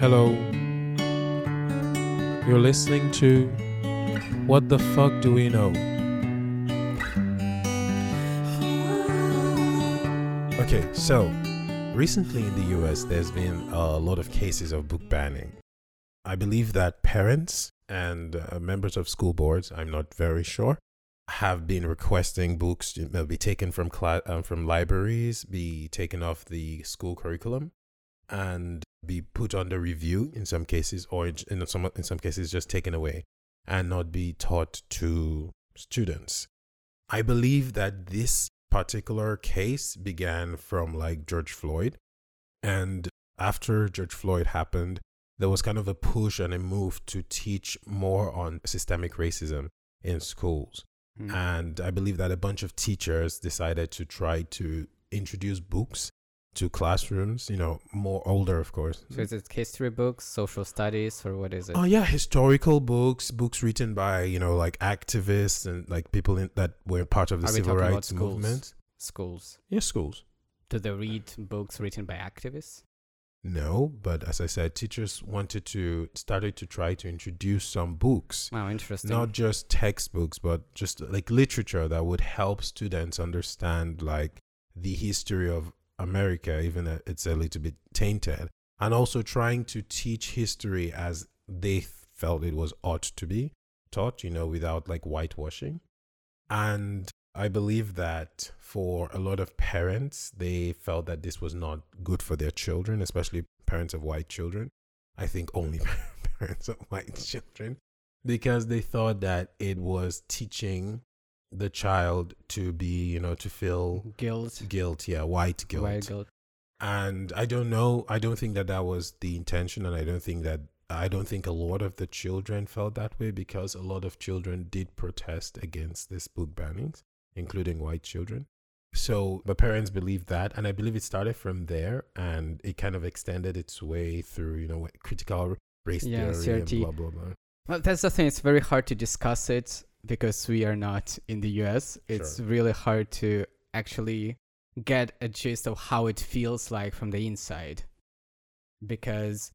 Hello. You're listening to What the Fuck Do We Know? Okay, so recently in the US, there's been a lot of cases of book banning. I believe that parents and uh, members of school boards, I'm not very sure, have been requesting books to uh, be taken from cla- uh, from libraries, be taken off the school curriculum, and be put under review in some cases, or in some in some cases just taken away and not be taught to students. I believe that this particular case began from like George Floyd, and after George Floyd happened, there was kind of a push and a move to teach more on systemic racism in schools. Hmm. And I believe that a bunch of teachers decided to try to introduce books to classrooms, you know, more older, of course. So is it history books, social studies, or what is it? Oh yeah, historical books, books written by you know like activists and like people in, that were part of the Are civil rights schools? movement. Schools. Yes, schools. Do they read books written by activists? No, but as I said, teachers wanted to started to try to introduce some books, Wow, interesting. not just textbooks, but just like literature that would help students understand like the history of America, even though it's a little bit tainted, and also trying to teach history as they felt it was ought to be taught, you know, without like whitewashing. And I believe that for a lot of parents, they felt that this was not good for their children, especially parents of white children. I think only parents of white children, because they thought that it was teaching the child to be, you know, to feel guilt. guilt, yeah, white guilt. White guilt? And I don't know, I don't think that that was the intention, and I don't think that I don't think a lot of the children felt that way because a lot of children did protest against this book bannings, including white children. So the parents believe that, and I believe it started from there, and it kind of extended its way through, you know, critical race Yeah, theory CRT. and blah blah blah. Well, that's the thing. It's very hard to discuss it because we are not in the US. It's Sure. really hard to actually get a gist of how it feels like from the inside. Because,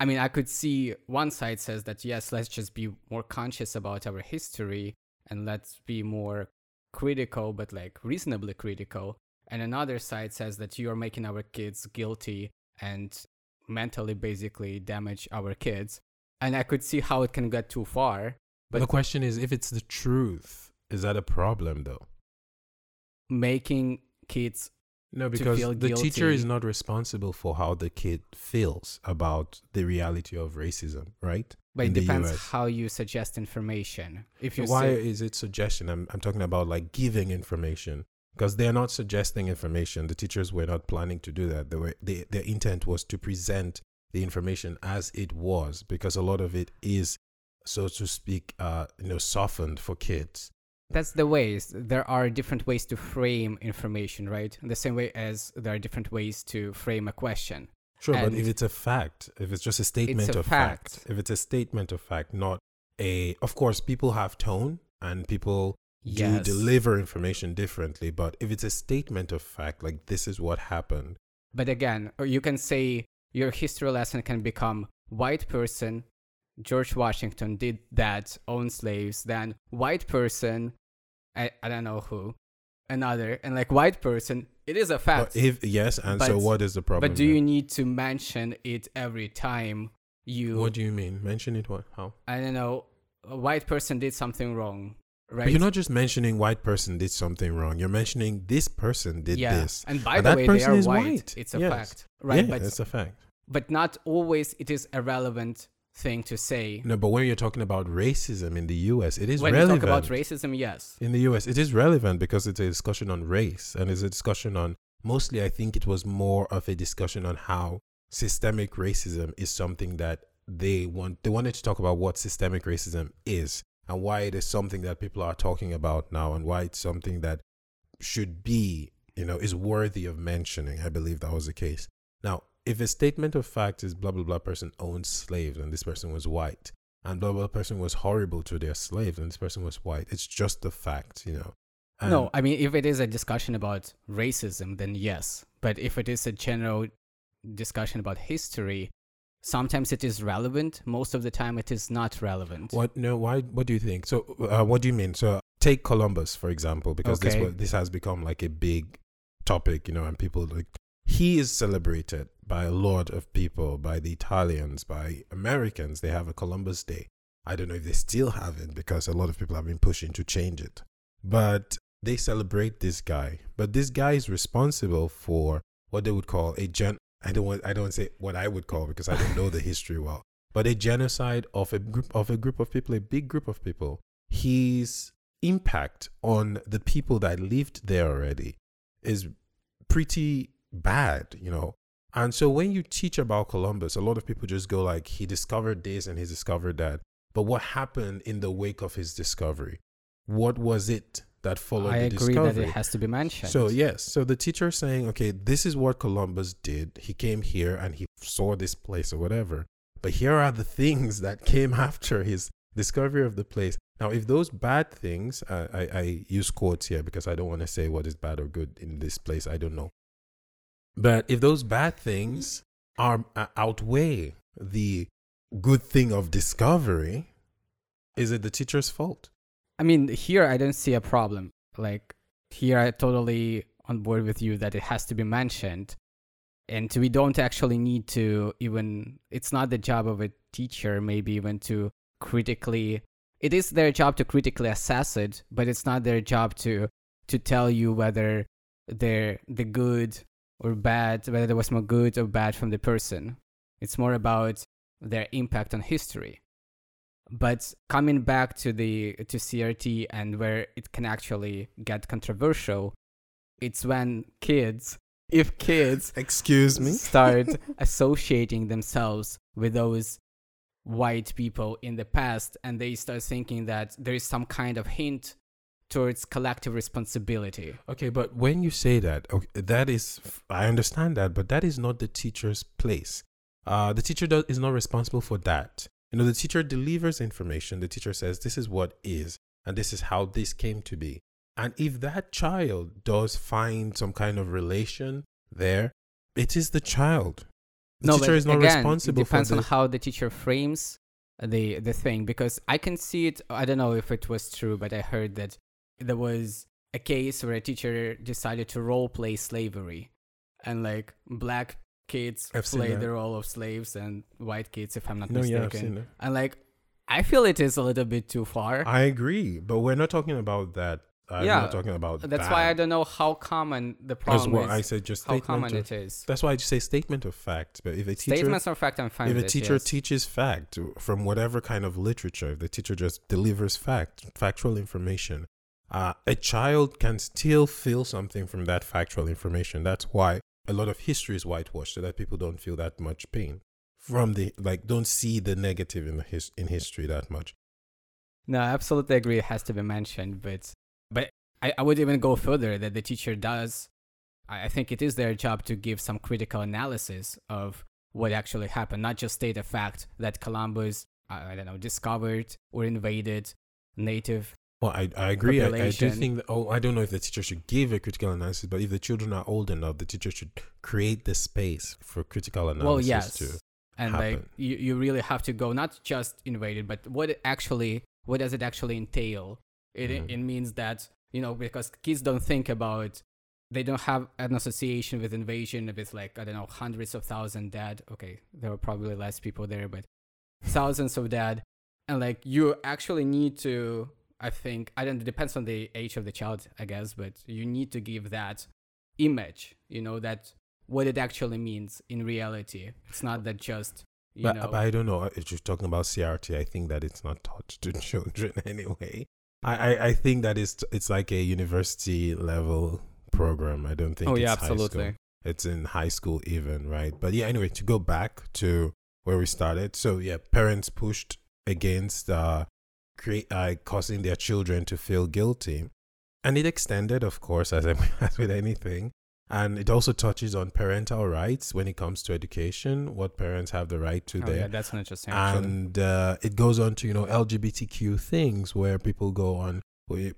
I mean, I could see one side says that yes, let's just be more conscious about our history and let's be more critical, but like reasonably critical. And another side says that you are making our kids guilty and mentally basically damage our kids. And I could see how it can get too far. But the question is, if it's the truth, is that a problem though? making kids No, because the teacher is not responsible for how the kid feels about the reality of racism, right? but In it depends US. how you suggest information if you Why say, is it suggestion? I'm, I'm talking about like giving information because they're not suggesting information. The teachers were not planning to do that. They were, they, their intent was to present the information as it was because a lot of it is, so to speak, uh, you know, softened for kids. that's the ways there are different ways to frame information right the same way as there are different ways to frame a question Sure, but if it's a fact, if it's just a statement a of fact. fact. if it's a statement of fact, not a, of course, people have tone and people do deliver information differently. But if it's a statement of fact, like this is what happened, but again you can say your history lesson can become white person george washington did that own slaves then white person i, I don't know who another and like white person it is a fact But if yes, and so what is the problem? But do then? you need to mention it every time you? What do you mean? Mention it. What? How? I don't know. A white person did something wrong, right? But you're not just mentioning white person did something wrong. You're mentioning this person did yeah. this. And by And the way, they are white. white. It's a Yes. fact, right? yeah, but it's a fact. but not always. It is a relevant thing to say. No, but when you're talking about racism in the U.S., it is when relevant. When you talk about racism, yes. in the US, it is relevant because it's a discussion on race and it's a discussion on mostly, I think it was more of a discussion on how systemic racism is something that they want. They wanted to talk about what systemic racism is and why it is something that people are talking about now and why it's something that should be, you know, is worthy of mentioning. I believe that was the case. Now, if a statement of fact is blah, blah, blah person owned slaves and this person was white, and blah blah person was horrible to their slaves and this person was white. It's just the fact, you know. And no, I mean, if it is a discussion about racism, then yes. But if it is a general discussion about history, sometimes it is relevant most of the time it is not relevant What? No. Why? What do you think? So, uh, what do you mean? So, take Columbus for example, because this Okay. wa- this has become like a big topic, you know, and people like he is celebrated by a lot of people, by the Italians, by Americans. They have a Columbus Day. I don't know if they still have it because a lot of people have been pushing to change it, but they celebrate this guy. But this guy is responsible for what they would call a gen. I don't want. I don't say what I would call because I don't know the history well but a genocide of a group of a group of people, a big group of people. His impact on the people that lived there already is pretty bad, you know. And so when you teach about Columbus, a lot of people just go like he discovered this and he discovered that. But what happened in the wake of his discovery? What was it that followed i the agree discovery? that it has to be mentioned So yes, so the teacher is saying, okay, this is what Columbus did. He came here and he saw this place or whatever. But here are the things that came after his discovery of the place. Now, if those bad things, I, I use quotes here because I don't want to say what is bad or good in this place. I don't know. But if those bad things are uh, outweigh the good thing of discovery, is it the teacher's fault? I mean, here I don't see a problem. Like here, I totally on board with you that it has to be mentioned, and we don't actually need to even. It's not the job of a teacher, maybe even to critically. It is their job to critically assess it, but it's not their job to to tell you whether they're the good or bad, whether there was more good or bad from the person. It's more about their impact on history. But coming back to the to CRT and where it can actually get controversial, it's when kids, if kids Excuse me. start associating themselves with those white people in the past and they start thinking that there is some kind of hint towards collective responsibility. Okay, but when you say that, okay, that is, I understand that, but that is not the teacher's place. Uh, the teacher does, is not responsible for that. You know, the teacher delivers information. The teacher says, this is what is, and this is how this came to be. And if that child does find some kind of relation there, it is the child. The no, teacher is not again, responsible it depends for on how the teacher frames the the thing because I can see it. I don't know if it was true, but I heard that there was a case where a teacher decided to role play slavery, and like black kids I've play the role of slaves and white kids, if I'm not No, yeah, mistaken. it. and like, I feel it is a little bit too far. I agree, but we're not talking about that. I'm Yeah, not talking about That's why I don't know how common the problem what is. I said just how common of it is. That's why I just say statement of fact. But if a teacher, Statements of fact, I'm fine if a with it, teacher yes. teaches fact from whatever kind of literature, if the teacher just delivers fact, factual information, uh, a child can still feel something from that factual information. That's why a lot of history is whitewashed, so that people don't feel that much pain from the like, don't see the negative in the his, in history that much. No, I absolutely agree. It has to be mentioned, but but I, I would even go further that the teacher does. I, think it is their job to give some critical analysis of what actually happened, not just state a fact that Columbus, I don't know, discovered or invaded native. Well, I, I agree. I, I do think that, oh, I don't know if the teacher should give a critical analysis, but if the children are old enough, the teacher should create the space for critical analysis well, yes, to. and like you, you really have to go not just invaded, but what it actually what does it actually entail? It Mhm. it means that you know because kids don't think about they don't have an association with invasion with like I don't know hundreds of thousands dead. Okay, there were probably less people there, but thousands of dead, and like you actually need to. I think I don't. It depends on the age of the child, I guess, but you need to give that image. You know that what it actually means in reality. It's not that just you But, know. but I don't know. If you're talking about CRT, I think that it's not taught to children anyway. I, I, I think that it's it's like a university level program. I don't think. oh it's yeah, high school. absolutely. It's in high school even, right? But yeah, anyway, to go back to where we started. So yeah, parents pushed against uh, create uh, causing their children to feel guilty, and it extended, of course, as, as with anything. And it also touches on parental rights when it comes to education, what parents have the right to Oh, there yeah, that's an interesting. And uh, it goes on to you know LGBTQ things where people go on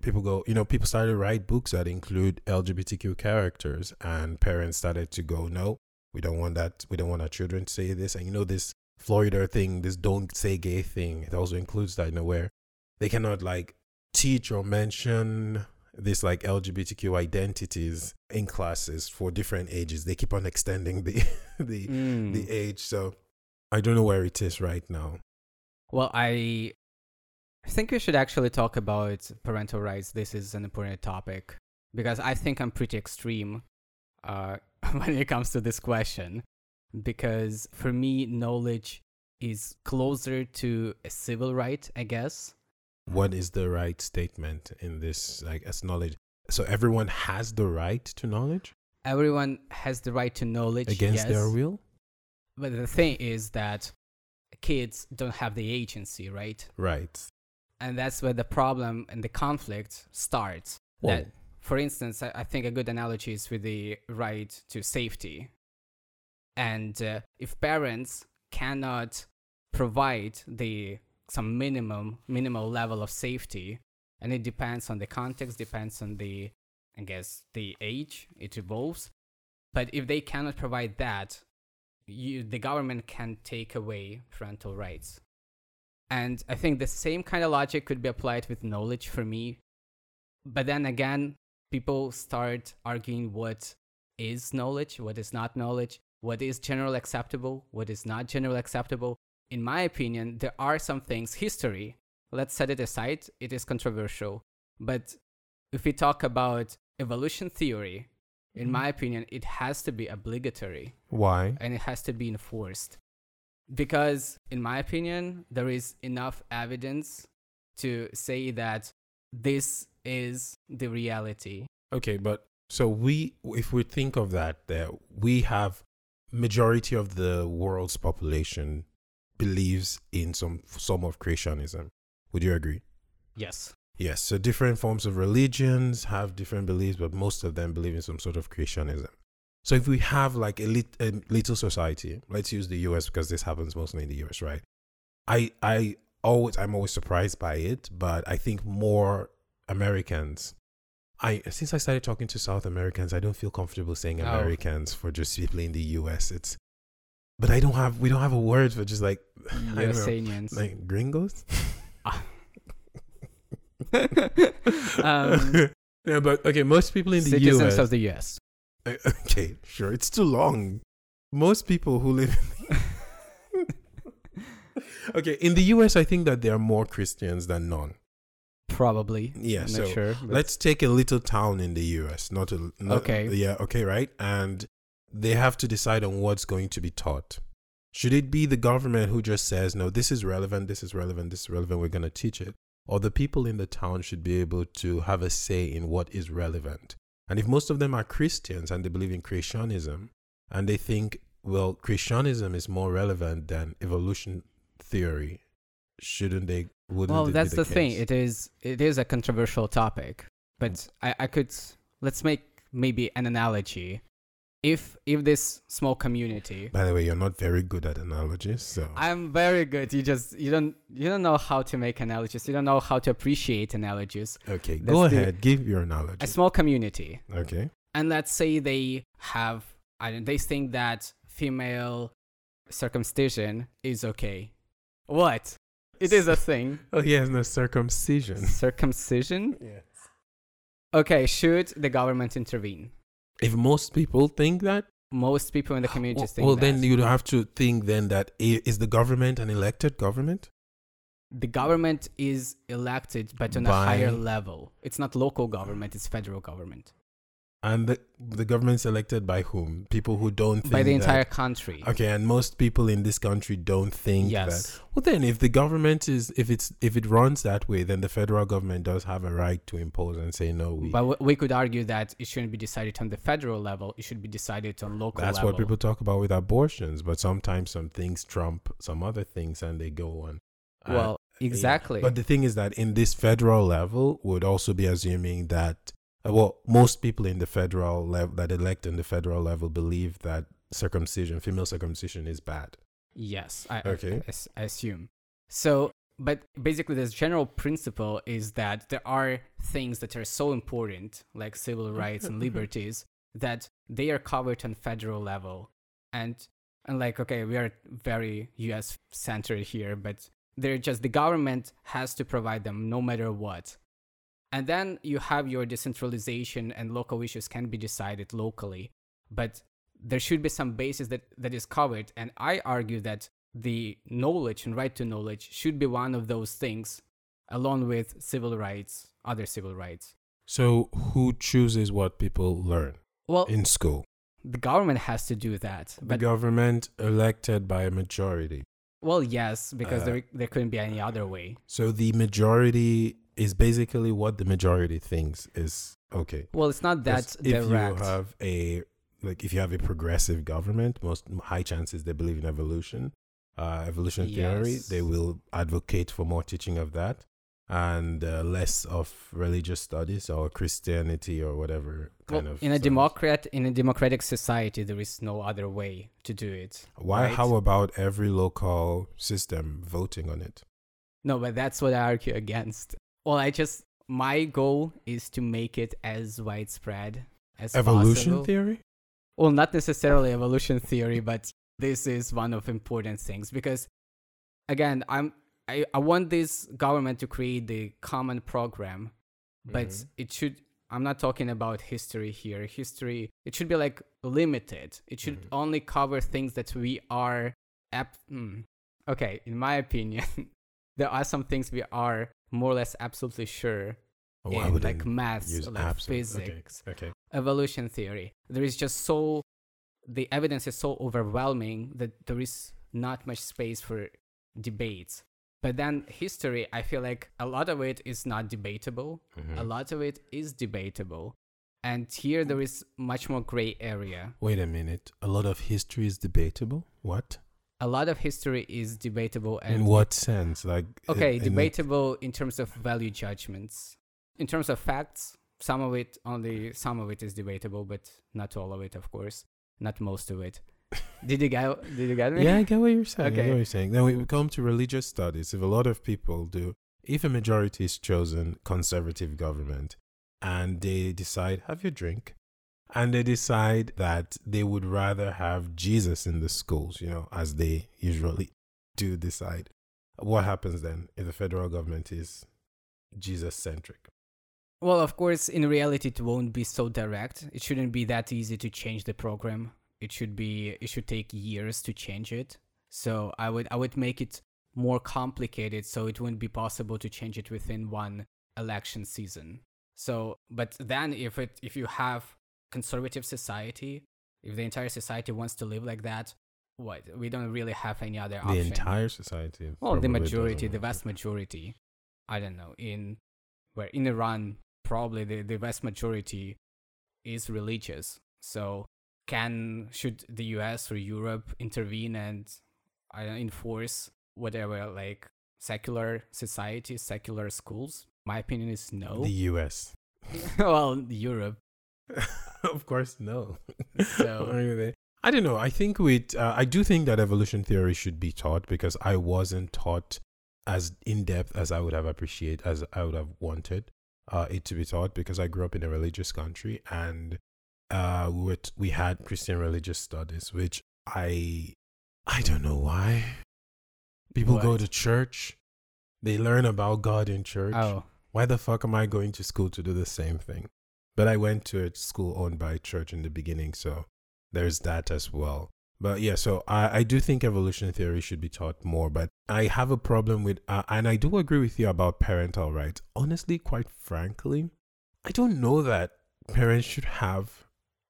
people go you know people started to write books that include LGBTQ characters and parents started to go no we don't want that we don't want our children to say this and you know this Florida thing, this don't say gay thing, it also includes that, you know, where they cannot like teach or mention this like LGBTQ identities in classes for different ages. They keep on extending the the Mm. the age. So I don't know where it is right now. Well, I think we should actually talk about parental rights. This is an important topic because I think I'm pretty extreme uh, when it comes to this question. Because for me, knowledge is closer to a civil right, I guess. What is the right statement in this like as knowledge? So everyone has the right to knowledge Everyone has the right to knowledge against yes, their will? But the thing is that kids don't have the agency, right? Right. And that's where the problem and the conflict starts. Whoa. That for instance, I, I think a good analogy is with the right to safety. And uh, if parents cannot provide the some minimum minimal level of safety, and it depends on the context, depends on the I guess the age, it evolves. But if they cannot provide that, you, the government can take away parental rights. And I think the same kind of logic could be applied with knowledge for me. But then again, people start arguing what is knowledge, what is not knowledge, what is general acceptable, what is not general acceptable. In my opinion, there are some things, history, let's set it aside, it is controversial. But if we talk about evolution theory, in mm-hmm. my opinion, it has to be obligatory Why? and it has to be enforced. Because, in my opinion, there is enough evidence to say that this is the reality. Okay, but so we if we think of that that we have majority of the world's population believes in some some of creationism. Would you agree? Yes. Yes, so different forms of religions have different beliefs, but most of them believe in some sort of creationism. So if we have like a, lit, a little society, let's use the US because this happens mostly in the US, right? I I always I'm always surprised by it, but I think more Americans I since I started talking to South Americans, I don't feel comfortable saying Oh. Americans for just people in the US. It's but I don't have we don't have a word for just like I don't know, USanians. like gringos. um, yeah, but okay, most people in the citizens US of the US. Uh, Okay, sure. It's too long. Most people who live. in the, okay, in the US, I think that there are more Christians than non. Probably. Yeah, I'm so not sure. but- Let's take a little town in the US. Not a. Not, Okay. Yeah. Okay. Right. And they have to decide on what's going to be taught. Should it be the government who just says, "No, this is relevant. This is relevant. This is relevant. We're going to teach it," or the people in the town should be able to have a say in what is relevant? And if most of them are Christians and they believe in creationism, and they think, well, creationism is more relevant than evolution theory, shouldn't they? Wouldn't well, that's the, thing. It is it is a controversial topic, but I, I could let's make maybe an analogy. If if this small community, By the way, you're not very good at analogies, so I'm very good. You just you don't you don't know how to make analogies. You don't know how to appreciate analogies. okay, go ahead, give your analogy. A small community, Okay, and let's say they have I don't they think that female circumcision is okay. What? It is a thing. oh, he has no circumcision. Circumcision? Yeah. Okay, should the government intervene? If most people think that, Most people in the community well, think well that. then you'd have to think then that is the government an elected government? the government is elected, but on By- a higher level. It's not local government; it's federal government. And the, the government's elected by whom? People who don't think By the that- entire country. Okay, and most people in this country don't think that. yes. Well, then, if the government is, if it's, if it runs that way, then the federal government does have a right to impose and say no. We. But w- we could argue that it shouldn't be decided on the federal level. It should be decided on local That's level. what people talk about with abortions. But sometimes some things trump some other things, and they go on. Uh, Well, exactly. But the thing is that in this federal level would also be assuming that uh, well, most people in the federal level that elect in the federal level believe that circumcision, female circumcision, is bad. Yes, I, Okay. I, as- I assume. So, but basically, this general principle is that there are things that are so important, like civil rights and liberties, that they are covered on federal level. And and like okay we are very us centered here but they're just the government has to provide them no matter what and then you have your decentralization and local issues can be decided locally but there should be some basis that that is covered and i argue that the knowledge and right to knowledge should be one of those things along with civil rights other civil rights So who chooses what people learn well in school? the government has to do that The government elected by a majority. well yes because Uh, there there couldn't be any other way So the majority is basically what the majority thinks is okay. well it's not that if direct you have a like if you have a progressive government, most high chances they believe in evolution, uh, evolution theory. Yes. They will advocate for more teaching of that and uh, less of religious studies or Christianity or whatever Well, kind of. in a democrat in a democratic society there is no other way to do it Why? right? How about every local system voting on it? no but that's what i argue against well i just my goal is to make it as widespread as Evolution possible. theory. well not necessarily evolution theory but this is one of important things because again i'm i, I want this government to create the common program but Mhm. it should i'm not talking about history here history it should be like limited it should Mhm. only cover things that we are ap- hmm. okay in my opinion there are some things we are more or less absolutely sure Oh, in like maths or like absolute- physics Okay. evolution theory there is just so the evidence is so overwhelming that there is not much space for debates but then history i feel like a lot of it is not debatable Mhm. a lot of it is debatable and here there is much more gray area Wait a minute. A lot of history is debatable. What? A lot of history is debatable and in what sense? Like okay in- in- debatable in terms of value judgments in terms of facts some of it only some of it is debatable but not all of it of course not most of it did you get did you get me Yeah, I get what you're saying. I get Okay. what you're saying. Then we come to religious studies. If a lot of people do, if a majority is chosen conservative government and they decide, have your drink, and they decide that they would rather have Jesus in the schools, you know, as they usually do decide, what happens then if the federal government is Jesus centric? Well, of course, in reality, it won't be so direct. It shouldn't be that easy to change the program. It should be. It should take years to change it. So I would. I would make it more complicated, so it wouldn't be possible to change it within one election season. So, but then if it if you have conservative society, if the entire society wants to live like that, what we don't really have any other option. The entire society. Well, the majority, the vast majority. I don't know. In where in Iran, probably the, the vast majority is religious. So can should the US or Europe intervene and I don't know, enforce whatever like secular societies, secular schools? My opinion is no. The US. well, Europe. of course, no. So- Why are they- I don't know. I think with uh, I do think that evolution theory should be taught because I wasn't taught as in depth as I would have appreciated as I would have wanted uh, it to be taught because I grew up in a religious country and uh, we t- we had Christian religious studies, which I I don't know why people go to church, they learn about God in church Oh, why the fuck am I going to school to do the same thing? But I went to a school owned by a church in the beginning, so there's that as well. But yeah, so I, I do think evolution theory should be taught more, but I have a problem with, uh, and I do agree with you about parental rights. Honestly, quite frankly, I don't know that parents should have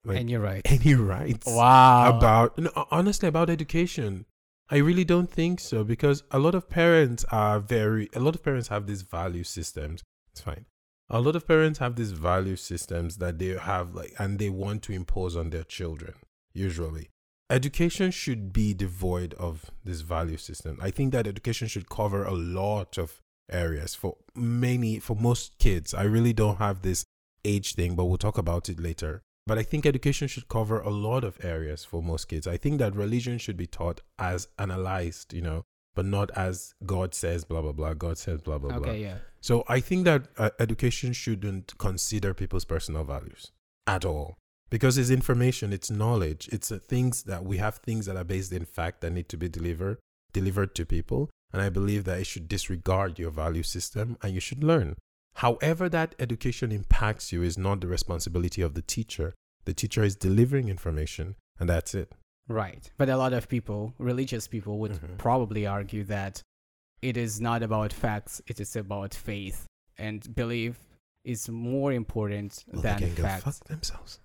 like and you're right. any rights Wow. about no, honestly about education i really don't think so because a lot of parents are very a lot of parents have these value systems it's fine a lot of parents have these value systems that they have like and they want to impose on their children usually. Education should be devoid of this value system. I think that education should cover a lot of areas for many for most kids. I really don't have this age thing but we'll talk about it later. But I think education should cover a lot of areas for most kids. I think that religion should be taught as analyzed, you know, but not as God says, blah, blah, blah. God says, blah, blah, blah. Okay, yeah. So I think that uh, education shouldn't consider people's personal values at all. because it's information, it's knowledge, it's uh, things that we have things that are based in fact that need to be delivered delivered to people. And I believe that it should disregard your value system and you should learn. However, that education impacts you is not the responsibility of the teacher. The teacher is delivering information, and that's it. Right. But a lot of people, religious people, would Mhm. probably argue that it is not about facts, it is about faith. And belief is more important Well, than they can go facts. fuck themselves.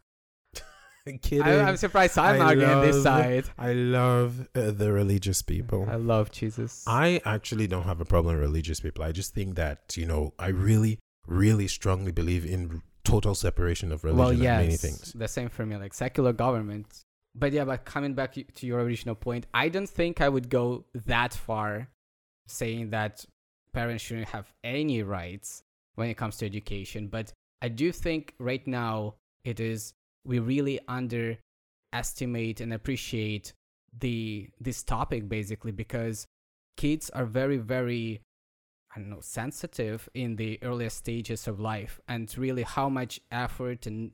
Kidding. I, I'm surprised I'm I arguing this side. I love uh, the religious people. I love Jesus. I actually don't have a problem with religious people. I just think that, you know, I really, really strongly believe in total separation of religion well, and many things. the same for me, like secular government. But yeah, but coming back to your original point, I don't think I would go that far, saying that parents shouldn't have any rights when it comes to education. But I do think right now it is we really underestimate and appreciate the this topic basically because kids are very very I don't know, sensitive in the earliest stages of life, and really how much effort and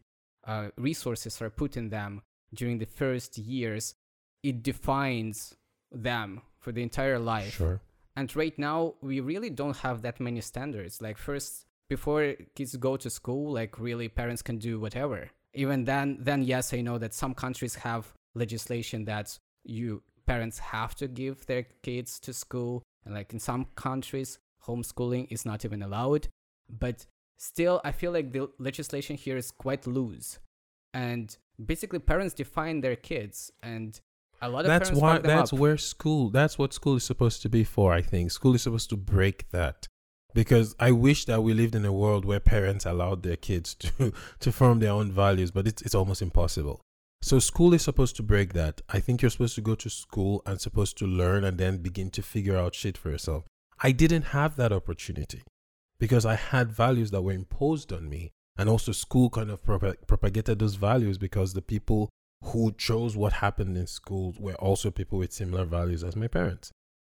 uh, resources are put in them during the first years, it defines them for the entire life. Sure. And right now, we really don't have that many standards. Like, first, before kids go to school, like, really, parents can do whatever. Even then, then yes, I know that some countries have legislation that you parents have to give their kids to school, and like in some countries, homeschooling is not even allowed. But still, I feel like the legislation here is quite loose, and basically, parents define their kids, and a lot of That's parents why that's up. where school that's what school is supposed to be for, I think. School is supposed to break that. Because I wish that we lived in a world where parents allowed their kids to to form their own values, but it's it's almost impossible. So school is supposed to break that. I think you're supposed to go to school and supposed to learn and then begin to figure out shit for yourself. I didn't have that opportunity because I had values that were imposed on me. And also, school kind of prop- propagated those values because the people who chose what happened in school were also people with similar values as my parents.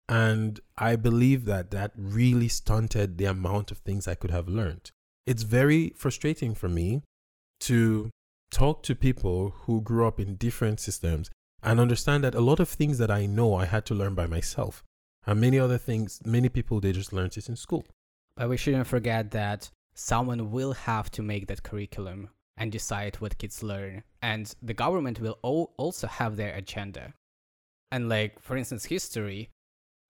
And I believe that that really stunted the amount of things I could have learned. It's very frustrating for me to talk to people who grew up in different systems and understand that a lot of things that I know I had to learn by myself. And many other things, many people, they just learned it in school. But we shouldn't forget that someone will have to make that curriculum and decide what kids learn. And the government will al- also have their agenda. And, like, for instance, history,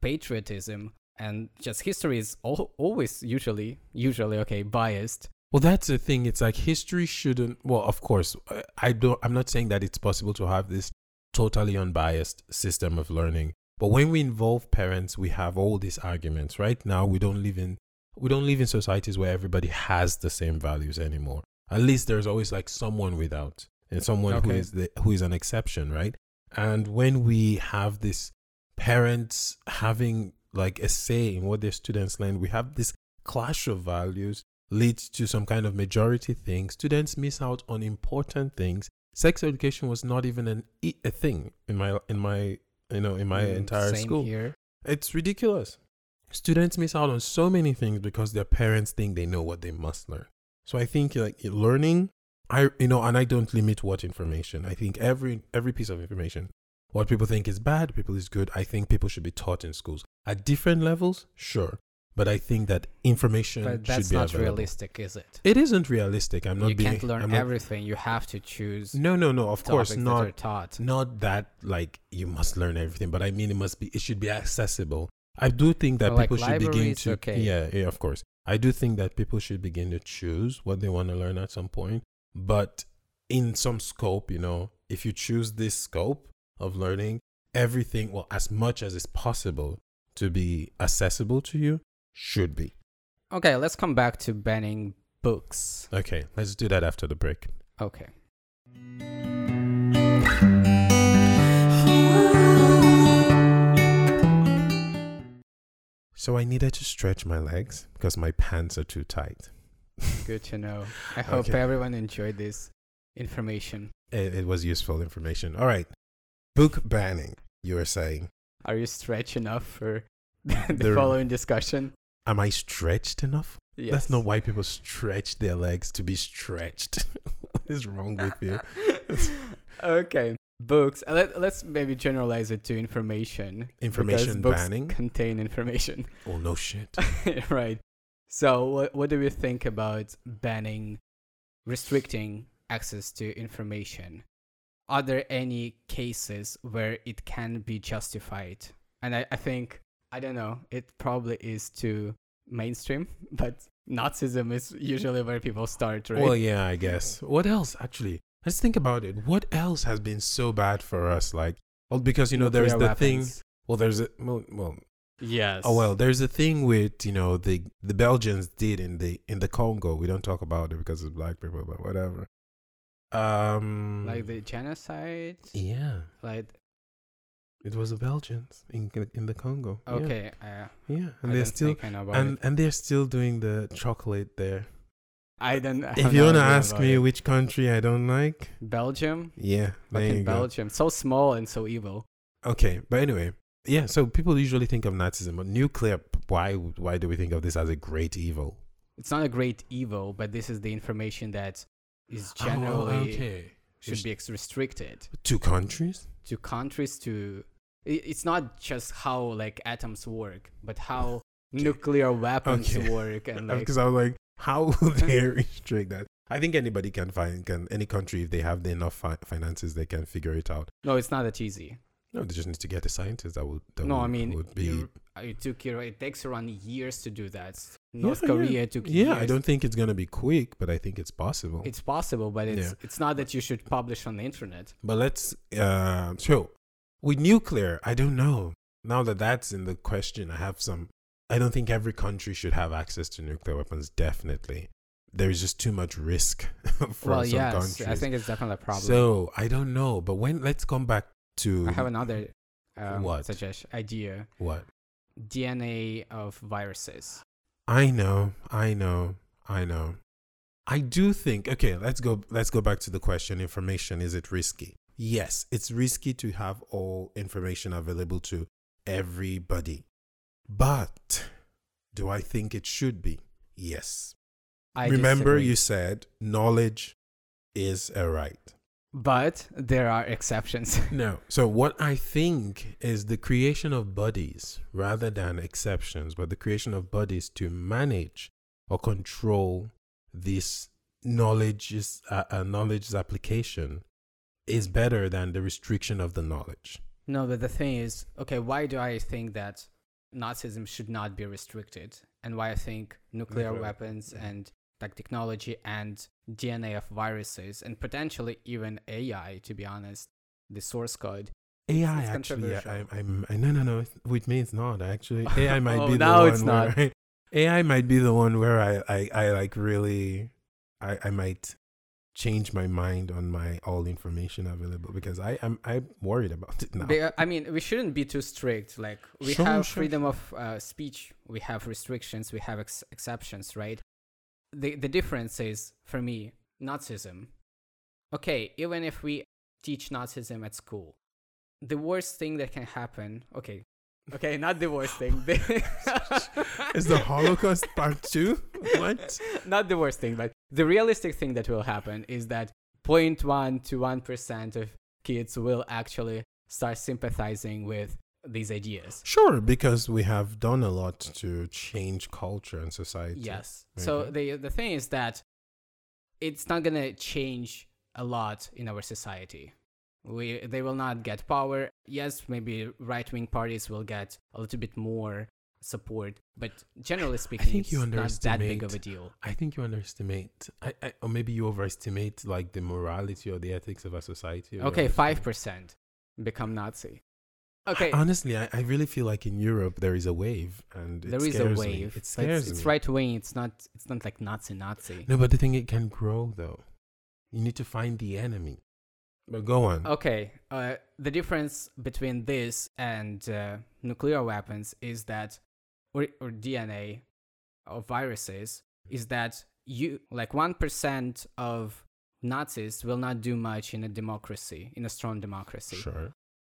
patriotism, and just history is al- always usually, usually, okay, biased. Well, that's the thing. It's like history shouldn't. Well, of course, I don't. I'm not saying that it's possible to have this totally unbiased system of learning. But when we involve parents, we have all these arguments. Right now, we don't live in we don't live in societies where everybody has the same values anymore. At least there's always like someone without and someone who Okay. is the who is an exception, right? And when we have this parents having like a say in what their students learn, we have this clash of values leads to some kind of majority thing. Students miss out on important things. Sex education was not even an a thing in my in my you know in my Mm, entire school. here. It's ridiculous. Students miss out on so many things because their parents think they know what they must learn. So I think like learning, I you know, and I don't limit what information. I think every every piece of information, what people think is bad, people is good. I think people should be taught in schools at different levels, sure, but I think that information But should that's be not available. realistic, is it? It isn't realistic. I'm not you being. can't learn I'm not- everything. You have to choose No, no, no. Of course not that not that like you must learn everything, but I mean it must be it should be accessible. I do think that like people should begin to okay. yeah, yeah, of course. I do think that people should begin to choose what they want to learn at some point, but in some scope, you know, if you choose this scope of learning, everything, well, as much as is possible to be accessible to you, should be. Okay, let's come back to banning books. Okay, let's do that after the break. Okay. So I needed to stretch my legs because my pants are too tight. Good to know. I hope Okay. everyone enjoyed this information. it, it was useful information. All right. Book banning, you were saying. Are you stretched enough for the There- following discussion? Am I stretched enough? Yes. That's not why people stretch their legs to be stretched. what is wrong with you? okay, books. Uh, Let, let's maybe generalize it to information. Information books banning? contain information. Oh no shit. right. So, what, what do we think about banning, restricting access to information? Are there any cases where it can be justified? And I, I think, I don't know, it probably is too mainstream, but Nazism is usually where people start, right? Well, yeah, I guess. What else actually? Let's think about it. What else has been so bad for us? Like, well, because you know, there's the thing. Well, there's a well, well, Yes. oh well, there's a thing with you know the the Belgians did in the in the Congo. We don't talk about it because of black people, but whatever. Um, Like the genocide? yeah, Like, it was the Belgians in in the Congo. Yeah, okay. Uh, yeah, I and they're still I and it. and they're still doing the chocolate there. I don't. If you wanna ask me it. which country I don't like, Belgium, yeah, fucking go. Belgium, so small and so evil. Okay, but anyway, yeah. So people usually think of Nazism, but nuclear. Why? Why do we think of this as a great evil? It's not a great evil, but this is the information that is oh, generally oh, okay. should be restricted Two countries. to countries. To it's not just how like atoms work, but how nuclear weapons Okay. work and like Because I was like, how will they restrict that? I think anybody can find can any country if they have the enough fi- finances they can figure it out. no, it's not that easy. No, they just need to get a scientist that would. That no, would, I mean would be. you, it took you. It takes around years to do that. North yeah. Korea took yeah, years. I don't think it's gonna be quick, but I think it's possible. It's possible, but it's Yeah. it's not that you should publish on the internet. But let's uh so with nuclear, I don't know. Now that that's in the question, I have some I don't think every country should have access to nuclear weapons definitely. There is just too much risk for well, some yes, countries. I think it's definitely a problem. So, I don't know, but when let's come back to I have another um, What? suggestion idea: what? DNA of viruses. I know, I know, I know. I do think okay, let's go let's go back to the question information is it risky? Yes, it's risky to have all information available to everybody. But do I think it should be? Yes. I Remember disagree. you said knowledge is a right. but there are exceptions. No. So what I think is the creation of bodies rather than exceptions, but the creation of bodies to manage or control this knowledge's uh, uh, knowledge's application is better than the restriction of the knowledge. no, but the thing is, okay, why do I think that Nazism should not be restricted, and why I think nuclear weapons and like technology and DNA of viruses and potentially even AI, to be honest, the source code. AI it's actually, I. I'm, I, no, no, no. With me, it's not actually. AI might Oh, be the now one it's not. I, AI might be the one where I, I, I like really, I, I might change my mind on my all information available because I am I'm worried about it now. Uh, I mean, we shouldn't be too strict. Like we Sure, have sure, freedom of uh, speech, we have restrictions, we have ex- exceptions, right? The the difference is for me Nazism. Okay, even if we teach Nazism at school, the worst thing that can happen. Okay, okay, not the worst thing. Is the Holocaust part two? What? not the worst thing, but the realistic thing that will happen is that 0.1 to 1% of kids will actually start sympathizing with these ideas. Sure, because we have done a lot to change culture and society. Yes. So the the thing is that it's not gonna change a lot in our society. We they will not get power. Yes, maybe right wing parties will get a little bit more support, but generally speaking, I think it's you not that big of a deal. I think you underestimate, I, I, or maybe you overestimate like the morality or the ethics of a society. Okay, five percent become Nazi. Okay, Honestly, I, I really feel like in Europe there is a wave, and there is a scares me. wave. It scares it's, it's me. right wing. It's not. It's not like Nazi Nazi. No, but the thing it can grow though. You need to find the enemy. But go on. Okay, uh, the difference between this and uh, nuclear weapons is that, or, or DNA of viruses, mm-hmm. is that you like one percent of Nazis will not do much in a democracy, in a strong democracy. Sure.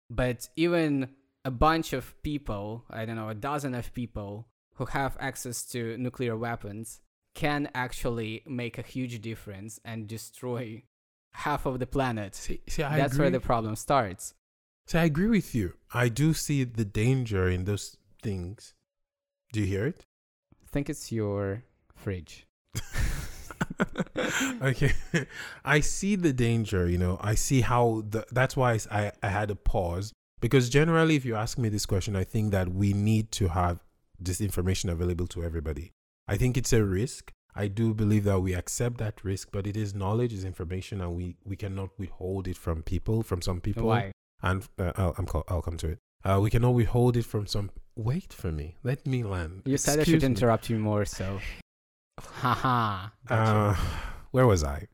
But even a bunch of people, I don't know, a dozen of people who have access to nuclear weapons can actually make a huge difference and destroy half of the planet. See, see I That's agree. where the problem starts. So I agree with you. I do see the danger in those things. Do you hear it? I think it's your fridge. okay. I see the danger you know. I see how the that's why I, I had a pause. Because generally if you ask me this question i think that we need to have this information available to everybody. I think it's a risk. I do believe that we accept that risk but it is knowledge is information and we we cannot withhold it from people from some people. Why? and uh, I'll, I'm I'll come to it uh, we cannot withhold it from some wait for me let me land You said I should me. interrupt you more, so. Haha. gotcha. uh, where was i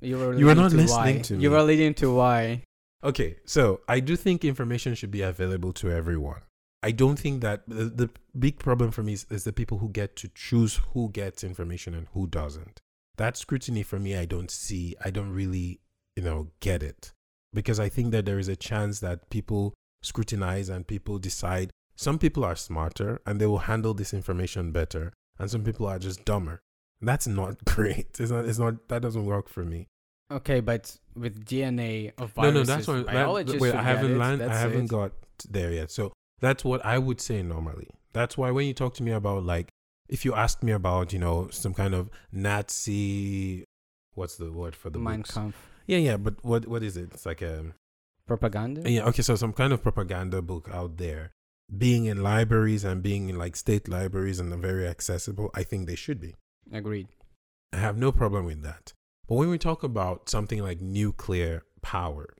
you were you were not to listening why. to You were leading to why. Okay, so I do think information should be available to everyone. I don't think that the, the big problem for me is, is the people who get to choose who gets information and who doesn't. That scrutiny for me, I don't see. I don't really, you know, get it because I think that there is a chance that people scrutinize and people decide. Some people are smarter and they will handle this information better, and some people are just dumber. That's not great. It's not. It's not. That doesn't work for me. Okay, but with DNA of viruses, no, no, that's what. That, wait, I haven't it, land, I haven't it. got there yet. So that's what I would say normally. That's why when you talk to me about like, if you ask me about, you know, some kind of Nazi, what's the word for the Mein books? Kampf Yeah, yeah, but what what is it? It's like a propaganda. yeah. Okay, so some kind of propaganda book out there, being in libraries and being in like state libraries and very accessible. I think they should be. Agreed. I have no problem with that. But when we talk about something like nuclear power,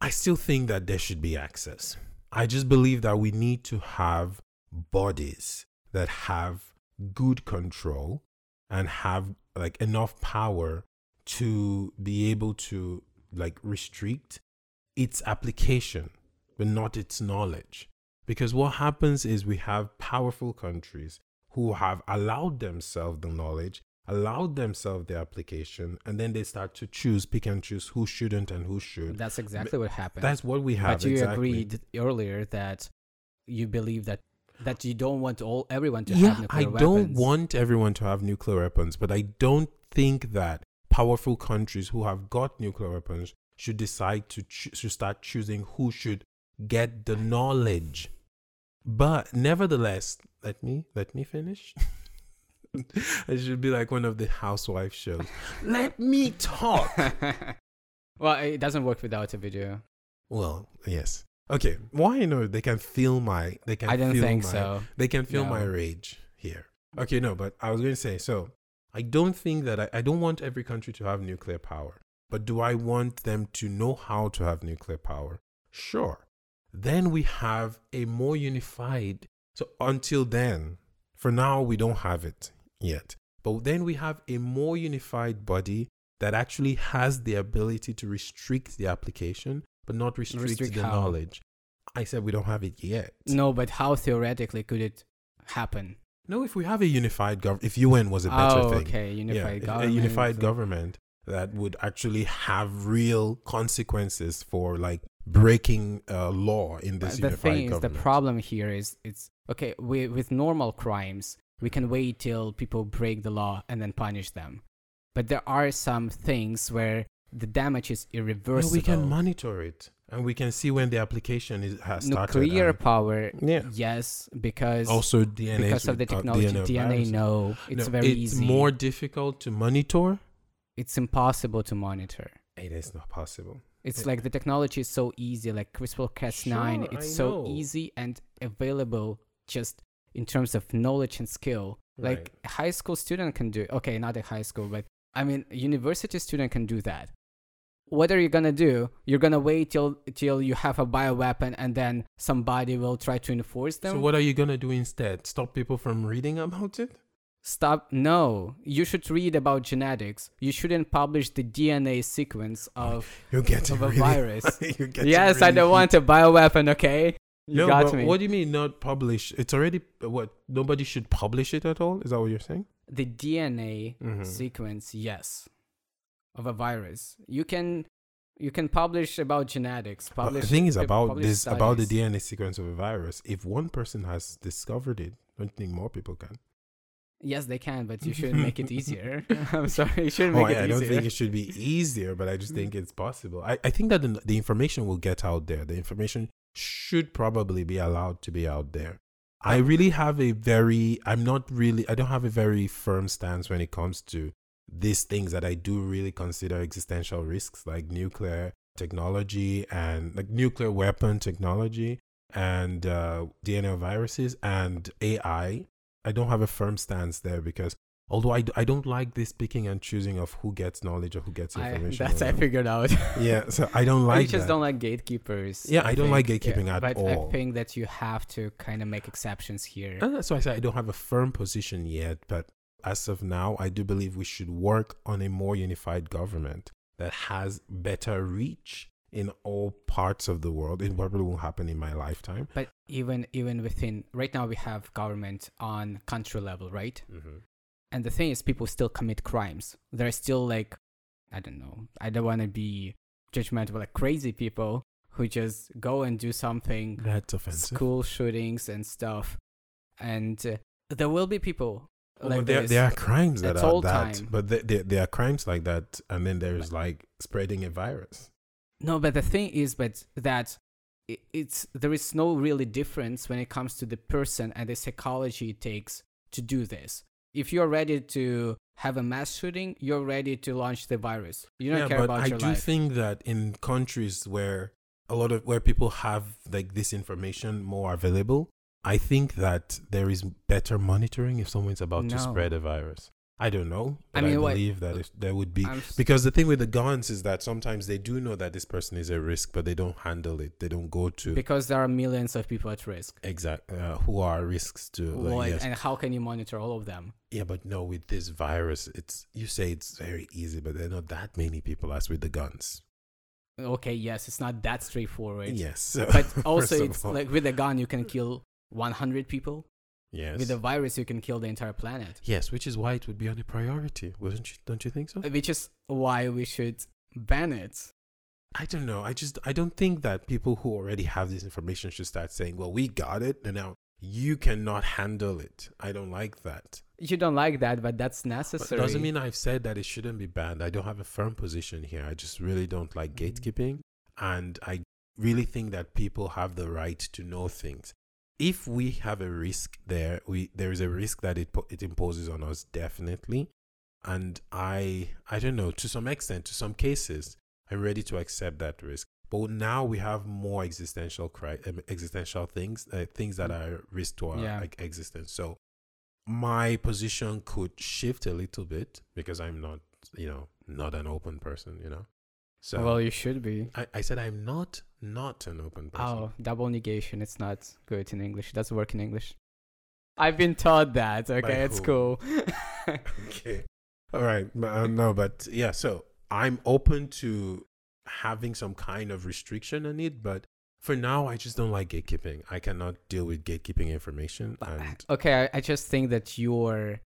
I still think that there should be access. I just believe that we need to have bodies that have good control and have like enough power to be able to like restrict its application but not its knowledge because what happens is we have powerful countries who have allowed themselves the knowledge allowed themselves the application and then they start to choose pick and choose who shouldn't and who should That's exactly what happened. that's what we have but you exactly. agreed earlier that you believe that that you don't want all everyone to yeah have nuclear weapons. i don't want everyone to have nuclear weapons but i don't think that powerful countries who have got nuclear weapons should decide to ch- to start choosing who should get the knowledge but nevertheless let me let me finish it should be like one of the housewife shows let me talk well, it doesn't work without a video. well yes okay why no they can feel my they can I don't feel think my, so. They can feel my rage here. Okay, no, but I was going to say so. I don't think that I, I don't want every country to have nuclear power, but do I want them to know how to have nuclear power? Sure. Then we have a more unified. So until then, for now, we don't have it yet. But then we have a more unified body that actually has the ability to restrict the application, but not restrict, Restrict the how? knowledge. I said we don't have it yet. No, but how theoretically could it happen? No, if we have a unified government, if UN was a better oh, thing, okay, unified if government. a unified government that would actually have real consequences for like breaking uh, law in this the thing is, the problem here is it's okay. We, with normal crimes, we can wait till people break the law and then punish them. But there are some things where the damage is No, irreversible. we can monitor it, and we can see when the application is has started. Nuclear power, yeah. yes, because Also, DNA because of the technology, DNA, virus. no, it's No, very it's easy. more difficult to monitor. It's impossible to monitor. It is not possible. It's It- like the technology is so easy, like CRISPR-Cas9. Sure, it's I so know. easy and available just in terms of knowledge and skill. Like Right. a high school student can do. Okay, not a high school, but I mean, a university student can do that. What are you gonna do? You're gonna wait till till you have a bioweapon, and then somebody will try to enforce them. So what are you gonna do instead? Stop people from reading about it? Stop. No, you should read about genetics. You shouldn't publish the DNA sequence of You're getting of a really, virus. you're getting yes, I don't want a bioweapon. Okay, you no, got but me. what do you mean not publish? It's already what? Nobody should publish it at all. Is that what you're saying? the DNA Mhm. sequence, yes, of a virus. You can you can publish about genetics. But Publish the thing is about publish this about the. DNA sequence of a virus. If one person has discovered it, don't you think more people can? Yes, they can, but you shouldn't make it easier. I'm sorry, you shouldn't Oh, make I, easier. I don't think it should be easier, but I just think it's possible. I, I think that the, the information will get out there. The information should probably be allowed to be out there. I really have a very, I'm not really, I don't have a very firm stance when it comes to these things that I do really consider existential risks like nuclear technology and like nuclear weapon technology and uh, DNA viruses and AI. I don't have a firm stance there because although I, I don't like this picking and choosing of who gets knowledge or who gets I, information. that's I figured out. yeah, so I don't like. I just that. don't like gatekeepers. Yeah, I don't like gatekeeping at but all. I think that you have to kind of make exceptions here. And that's why I say I don't have a firm position yet, but as of now, I do believe we should work on a more unified government that has better reach in all parts of the world. It probably won't happen in my lifetime. But even even within right now we have government on country level, right? Mm-hmm. And the thing is, people still commit crimes. They're still like, I don't know. I don't want to be judgmental, like crazy people who just go and do something, That's offensive. school shootings and stuff. And uh, there will be people Well, like there, there are crimes that are that, time. but there, there, there are crimes like that, and then there's like spreading a virus. No, but the thing is, but that it's there is no really difference when it comes to the person and the psychology it takes to do this. If you're ready to have a mass shooting, you're ready to launch the virus. You don't yeah, care but about I your do life. think that in countries where a lot of where people have like this information more available, I think that there is better monitoring if someone's about to spread a virus. I don't know. I But I, mean, what- believe that if there would be I'm because the thing with the guns is that sometimes they do know that this person is at risk, but they don't handle it. They don't go to because there are millions of people at risk. exact uh, who are risks to. Like, yes. And how can you monitor all of them? Yeah, but no, with this virus, it's you say it's very easy, but there are not that many people as with the guns. Okay, yes, it's not that straightforward. Yes, so But also, it's all- like with a gun, you can kill 100 people. Yes, With a virus, you can kill the entire planet. yes, which is why it would be on a priority, wouldn't you? Don't you think so? Which is why we should ban it. I don't know. I just I don't think that people who already have this information should start saying, "Well, we got it, and now you cannot handle it." I don't like that. You don't like that, but that's But necessary. doesn't mean I've said that it shouldn't be banned. I don't have a firm position here. I just really don't like Mhm. gatekeeping. And I really think that people have the right to know things. If we have a risk there, we there is a risk that it it imposes on us definitely. And I I don't know to some extent, to some cases, I'm ready to accept that risk. But now we have more existential cri- um, existential things, uh, things that are risk to our Yeah. like, existence. So my position could shift a little bit because I'm not, you know, not an open person, you know. So well, you should be. I, I said I'm not not an open person. Oh, double negation. It's not good in English. It doesn't work in English. I've been taught that. Okay, it's cool. okay. All right. uh, no, but yeah, so I'm open to having some kind of restriction on it, but for now I just don't like gatekeeping. I cannot deal with gatekeeping information and okay, I, I just think that your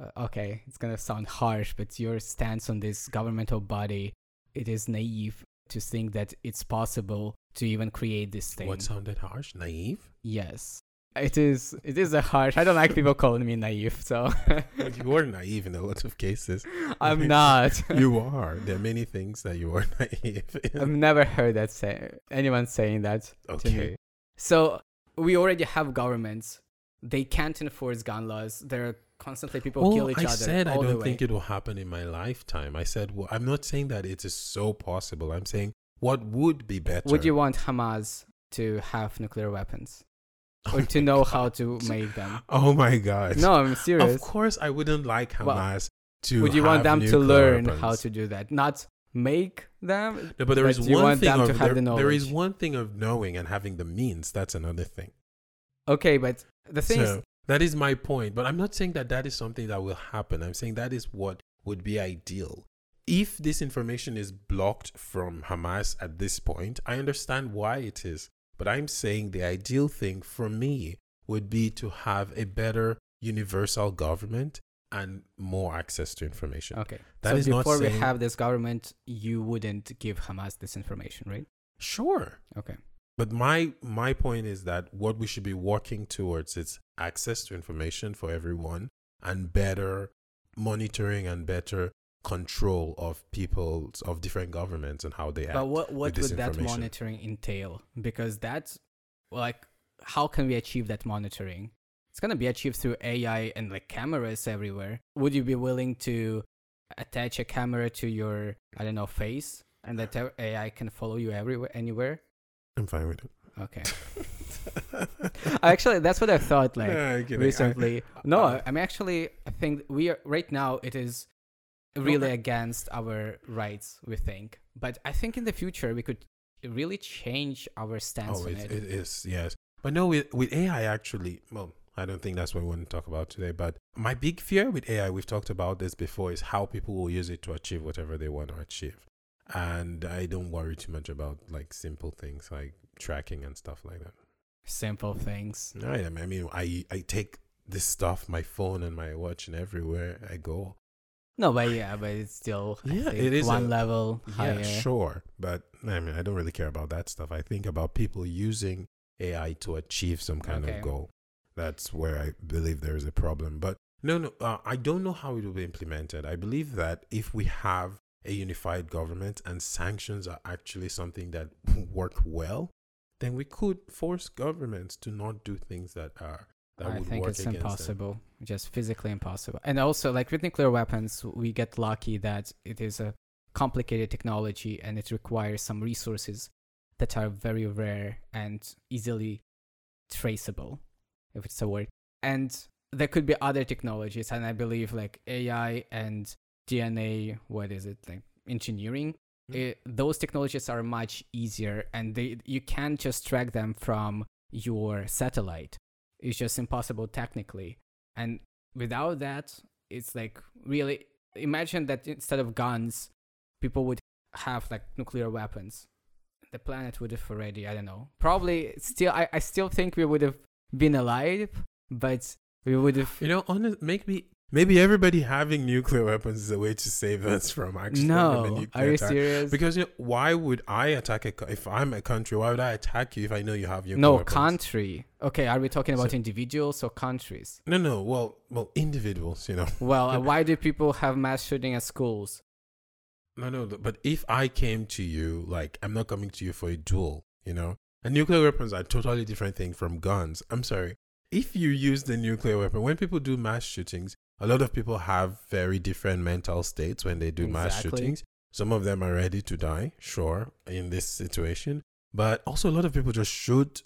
uh, okay, it's gonna sound harsh, but your stance on this governmental body, it is naive to think that it's possible to even create this thing. what sounded harsh? Naive? yes, it is. It is a harsh. I don't like people calling me naive, so you are naive in a lot of cases. I'm not. you are. There are many things that you are naive in. I've never heard that say anyone saying that to Okay. me. So we already have governments. They can't enforce gun laws. There are constantly people Well, kill each I other. said I all the don't think it will happen in my lifetime. I said, well, I'm not saying that it is so possible. I'm saying what would be better. Would you want Hamas to have nuclear weapons Oh or to know God. how to make them? Oh my god! No, I'm serious. Of course, I wouldn't like Well, Hamas to. Would you want them to learn weapons. how to do that? Not make them? No, but there is but you one thing of there, the there is one thing of knowing and having the means. That's another thing. Okay, but the thing so is, that is my point. But I'm not saying that that is something that will happen. I'm saying that is what would be ideal. If this information is blocked from Hamas at this point, I understand why it is. But I'm saying the ideal thing for me would be to have a better universal government and more access to information. okay. That so is not before we have this government, you wouldn't give Hamas this information, right? Sure. Okay. But my my point is that what we should be working towards is access to information for everyone and better monitoring and better control of people of different governments and how they act. But what what would that monitoring entail? Because that's like how can we achieve that monitoring? It's gonna be achieved through AI and like cameras everywhere. Would you be willing to attach a camera to your I don't know face and that AI can follow you everywhere anywhere? I'm fine with it. Okay. Actually, that's what I thought like Yeah, I'm. I- recently. no, uh, I'm actually I think we are right now it is really against our rights we think but i think in the future we could really change our stance oh, on it, it, it is yes, but no, with with AI actually, well, I don't think that's what we want to talk about today. But my big fear with AI, we've talked about this before, is how people will use it to achieve whatever they want to achieve, and I don't worry too much about like simple things like tracking and stuff like that. simple things Right. I mean, I I take this stuff, my phone and my watch, and everywhere I go. no but yeah but it's still Yeah, it is one a- level higher Yeah, sure. But I mean, I don't really care about that stuff. I think about people using AI to achieve some kind Okay. of goal. That's where I believe there is a problem. But no, no, uh, I don't know how it will be implemented. I believe that if we have a unified government and sanctions are actually something that work well, then we could force governments to not do things that are that i would think work it's against them. impossible just physically impossible and also like with nuclear weapons we get lucky that it is a complicated technology and it requires some resources that are very rare and easily traceable if it's a word and there could be other technologies and i believe like ai and dna what is it like engineering? It, those technologies are much easier and they you can't just track them from your satellite. It's just impossible technically. And without that it's like really imagine that instead of guns people would have like nuclear weapons. The planet would have already i don't know. Probably still i, I still think we would have been alive but we would have You know, honest, maybe maybe everybody having nuclear weapons is a way to save us from actually having a no nuclear are you attack. serious Because you know, why would I attack a co- if I'm a country? Why would I attack you if I know you have nuclear no weapons? country okay are we talking about So- individuals or countries No, no. Well, well, individuals. You know. well uh, why do people have mass shooting at schools No, no. But if I came to you, like I'm not coming to you for a duel. You know, and nuclear weapons are a totally different thing from guns. I'm sorry. If you use the nuclear weapon, when people do mass shootings, a lot of people have very different mental states when they do mass shootings. Some of them are ready to die, sure, in this situation. But also, a lot of people just shoot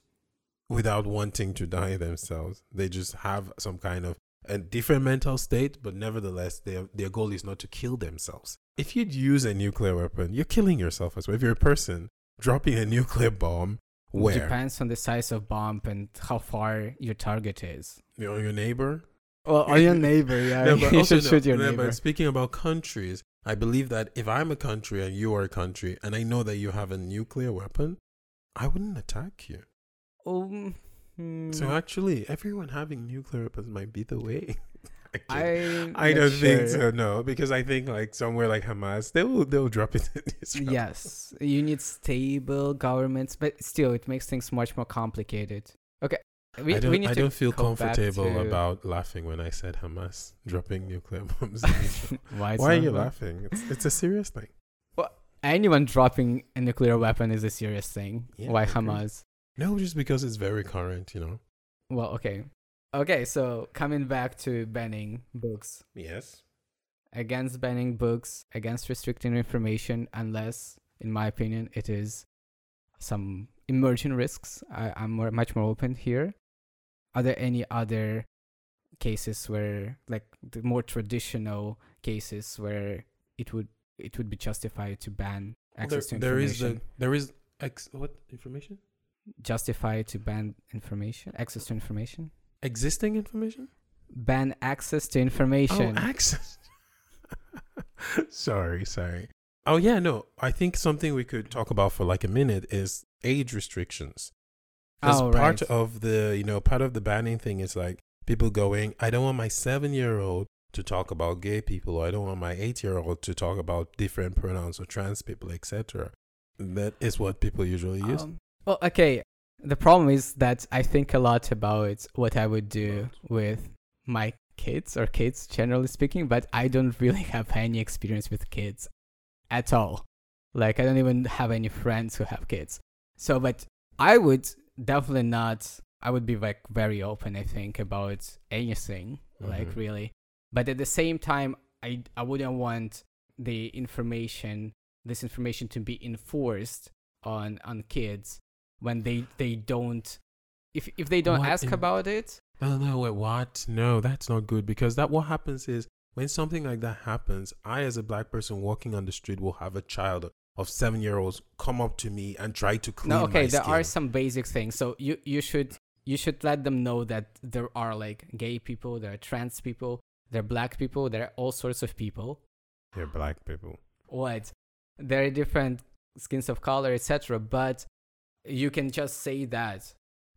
without wanting to die themselves. They just have some kind of a different mental state, but nevertheless, their, their goal is not to kill themselves. If you'd use a nuclear weapon, you're killing yourself as well. If you're a person dropping a nuclear bomb, where? It depends on the size of bomb and how far your target is You know, your neighbor? Well or your neighbor yeah No, but you also should no, shoot your no, neighbor But speaking about countries, I believe that if I'm a country and you are a country, and I know that you have a nuclear weapon, I wouldn't attack you. um, So hmm, actually, everyone having nuclear weapons might be the way. I I don't think so. No, because I think like somewhere like Hamas, they will they'll drop it in Israel. Yes, you need stable governments, but still, it makes things much more complicated. Okay, we, I don't. I don't feel comfortable to- about laughing when I said Hamas dropping nuclear bombs. Why, Why are you laughing? It's it's a serious thing. Well, anyone dropping a nuclear weapon is a serious thing. Yeah, Why Hamas? No, just because it's very current, you know. Well, okay, okay. So coming back to banning books, Yes. against banning books, against restricting information, unless, in my opinion, it is some emerging risks. I, I'm more, much more open here. Are there any other cases where, like the more traditional cases, where it would it would be justified to ban Well, access there, to information. there is the there is ex what information? Justified to ban information, access to information, Existing information? ban access to information. Oh, access. sorry, sorry. Oh yeah, no. I think something we could talk about for like a minute is age restrictions. Because Oh, part of the you know part of the banning thing is like people going, I don't want my seven year old to talk about gay people, or I don't want my eight year old to talk about different pronouns or trans people, etc. That is what people usually use. Um, well, okay. The problem is that I think a lot about what I would do with my kids or kids generally speaking, but I don't really have any experience with kids at all. Like I don't even have any friends who have kids. So, but I would definitely not. I would be like very open. I think about anything, like Mhm. really. But at the same time, I I wouldn't want the information, this information, to be enforced on on kids when they they don't. If if they don't What ask in- about it, No, no, wait, what? No, that's not good because that what happens is when something like that happens, I as a black person walking on the street will have a child of seven year olds come up to me and try to clean no okay there are some basic things. So you you should you should let them know that there are like gay people there are trans people there are black people there are all sorts of people. They're black people. what? There are different skins of color etc but you can just say that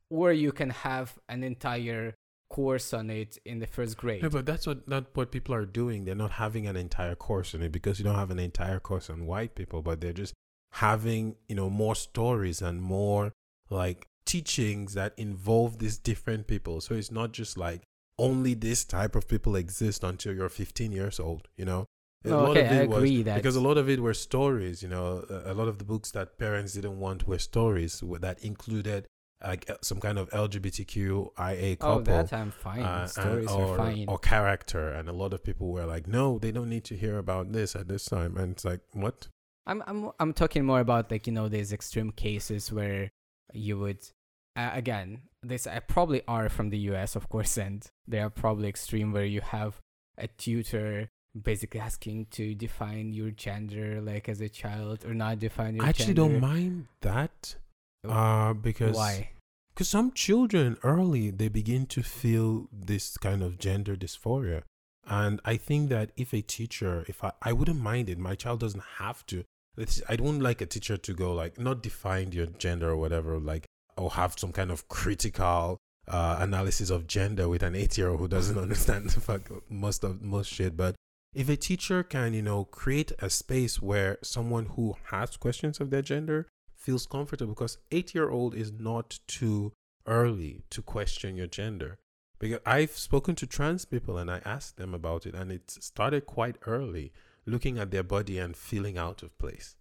or you can have an entire course on it in the first grade No, but that's what not what people are doing. They're not having an entire course on it because you don't have an entire course on white people, but they're just having, you know, more stories and more like teachings that involve these different people. So it's not just like only this type of people exist until you're 15 years old, you know? A Oh, lot okay, of I it was- agree that because a lot of it were stories, you know, a lot of the books that parents didn't want were stories that included like uh, some kind of LGBTQIA couple oh that i'm fine. uh, and- stories or, are fine. or character. And a lot of people were like no they don't need to hear about this at this time. And it's like what? I'm I'm I'm talking more about like you know these extreme cases where you would uh, again this uh, probably are from the U.S. of course and they are probably extreme where you have a tutor basically asking to define your gender like as a child or not define your i actually gender. don't mind that uh because Why? because some children early they begin to feel this kind of gender dysphoria. And i think that if a teacher if i i wouldn't mind it. My child doesn't have to. It's, i don't like a teacher to go like not define your gender or whatever like or have some kind of critical uh, analysis of gender with an eight year old who doesn't understand the fuck most of most shit. But if a teacher can you know create a space where someone who has questions of their gender feels comfortable because eight year old is not too early to question your gender. Because i've spoken to trans people and i asked them about it and it started quite early looking at their body and feeling out of place.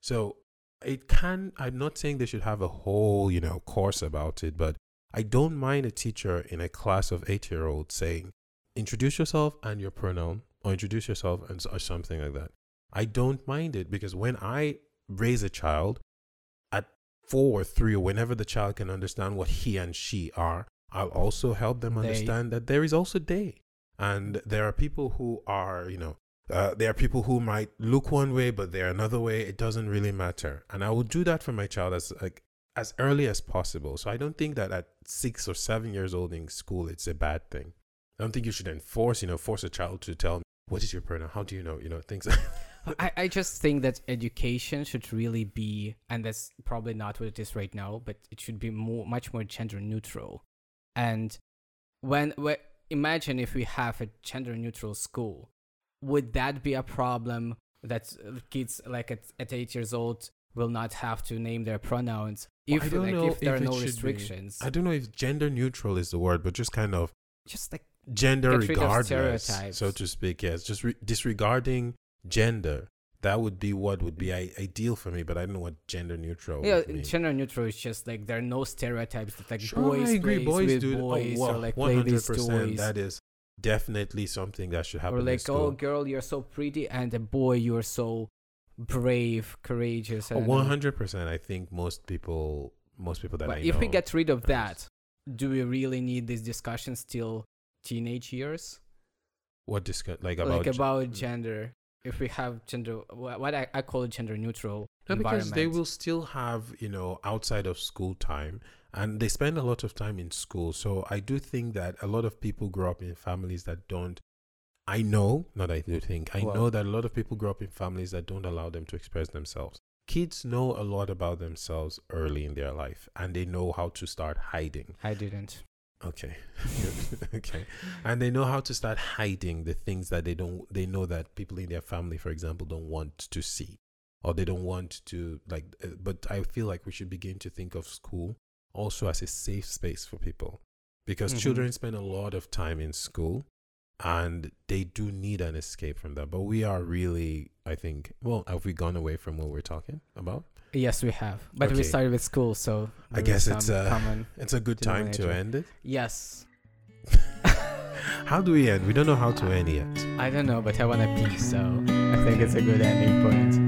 So it can i'm not saying they should have a whole you know course about it but i don't mind a teacher in a class of eight year olds saying introduce yourself and your pronoun or introduce yourself and or something like that. I don't mind it because when i raise a child four or three or whenever the child can understand what he and she are i'll also help them They. understand that there is also they. And there are people who are you know uh, there are people who might look one way but they're another way. It doesn't really matter. And i will do that for my child as like as early as possible. So i don't think that at six or seven years old in school it's a bad thing. I don't think you should enforce you know force a child to tell me what is your pronoun? How do you know? You know things I, I just think that education should really be, and that's probably not what it is right now, but it should be more, much more gender neutral. And when, when imagine if we have a gender neutral school, would that be a problem that kids like at, at eight years old will not have to name their pronouns if I don't like know if there if are no should be. restrictions? i don't know if gender neutral is the word but just kind of Just like gender Get rid of regardless, so to speak. Yes, just re- disregarding gender. That would be what would be I- ideal for me, but I don't know what gender neutral. yeah, gender neutral is just like there are no stereotypes that like Sure, boys I agree. Boys with do oh, boys oh, or like play these toys. That is definitely something that should happen. or like, oh, girl, you're so pretty, and a boy, you're so brave, courageous. I don't know. One hundred percent. I think most people, most people that But I if know. we get rid of that, do we really need these discussions still teenage years? what discuss like about like about mm. gender. If we have gender, what I, I call it gender neutral No, because they will still have, you know, outside of school time and they spend a lot of time in school. So I do think that a lot of people grow up in families that don't I know, not I do think, I Well- know that a lot of people grow up in families that don't allow them to express themselves. Kids know a lot about themselves early in their life and they know how to start hiding. I didn't. Okay. Okay. And they know how to start hiding the things that they don't they know that people in their family for example don't want to see or they don't want to like uh, but I feel like we should begin to think of school also as a safe space for people because Mhm. children spend a lot of time in school and they do need an escape from that. But we are really, I think, well, have we gone away from what we're talking about? Yes, we have. But we started with school, so I guess it's, some uh. It's a good time to end it. Yes. How do we end? We don't know how to end yet. I don't know, but I want to pee, so I think it's a good ending point.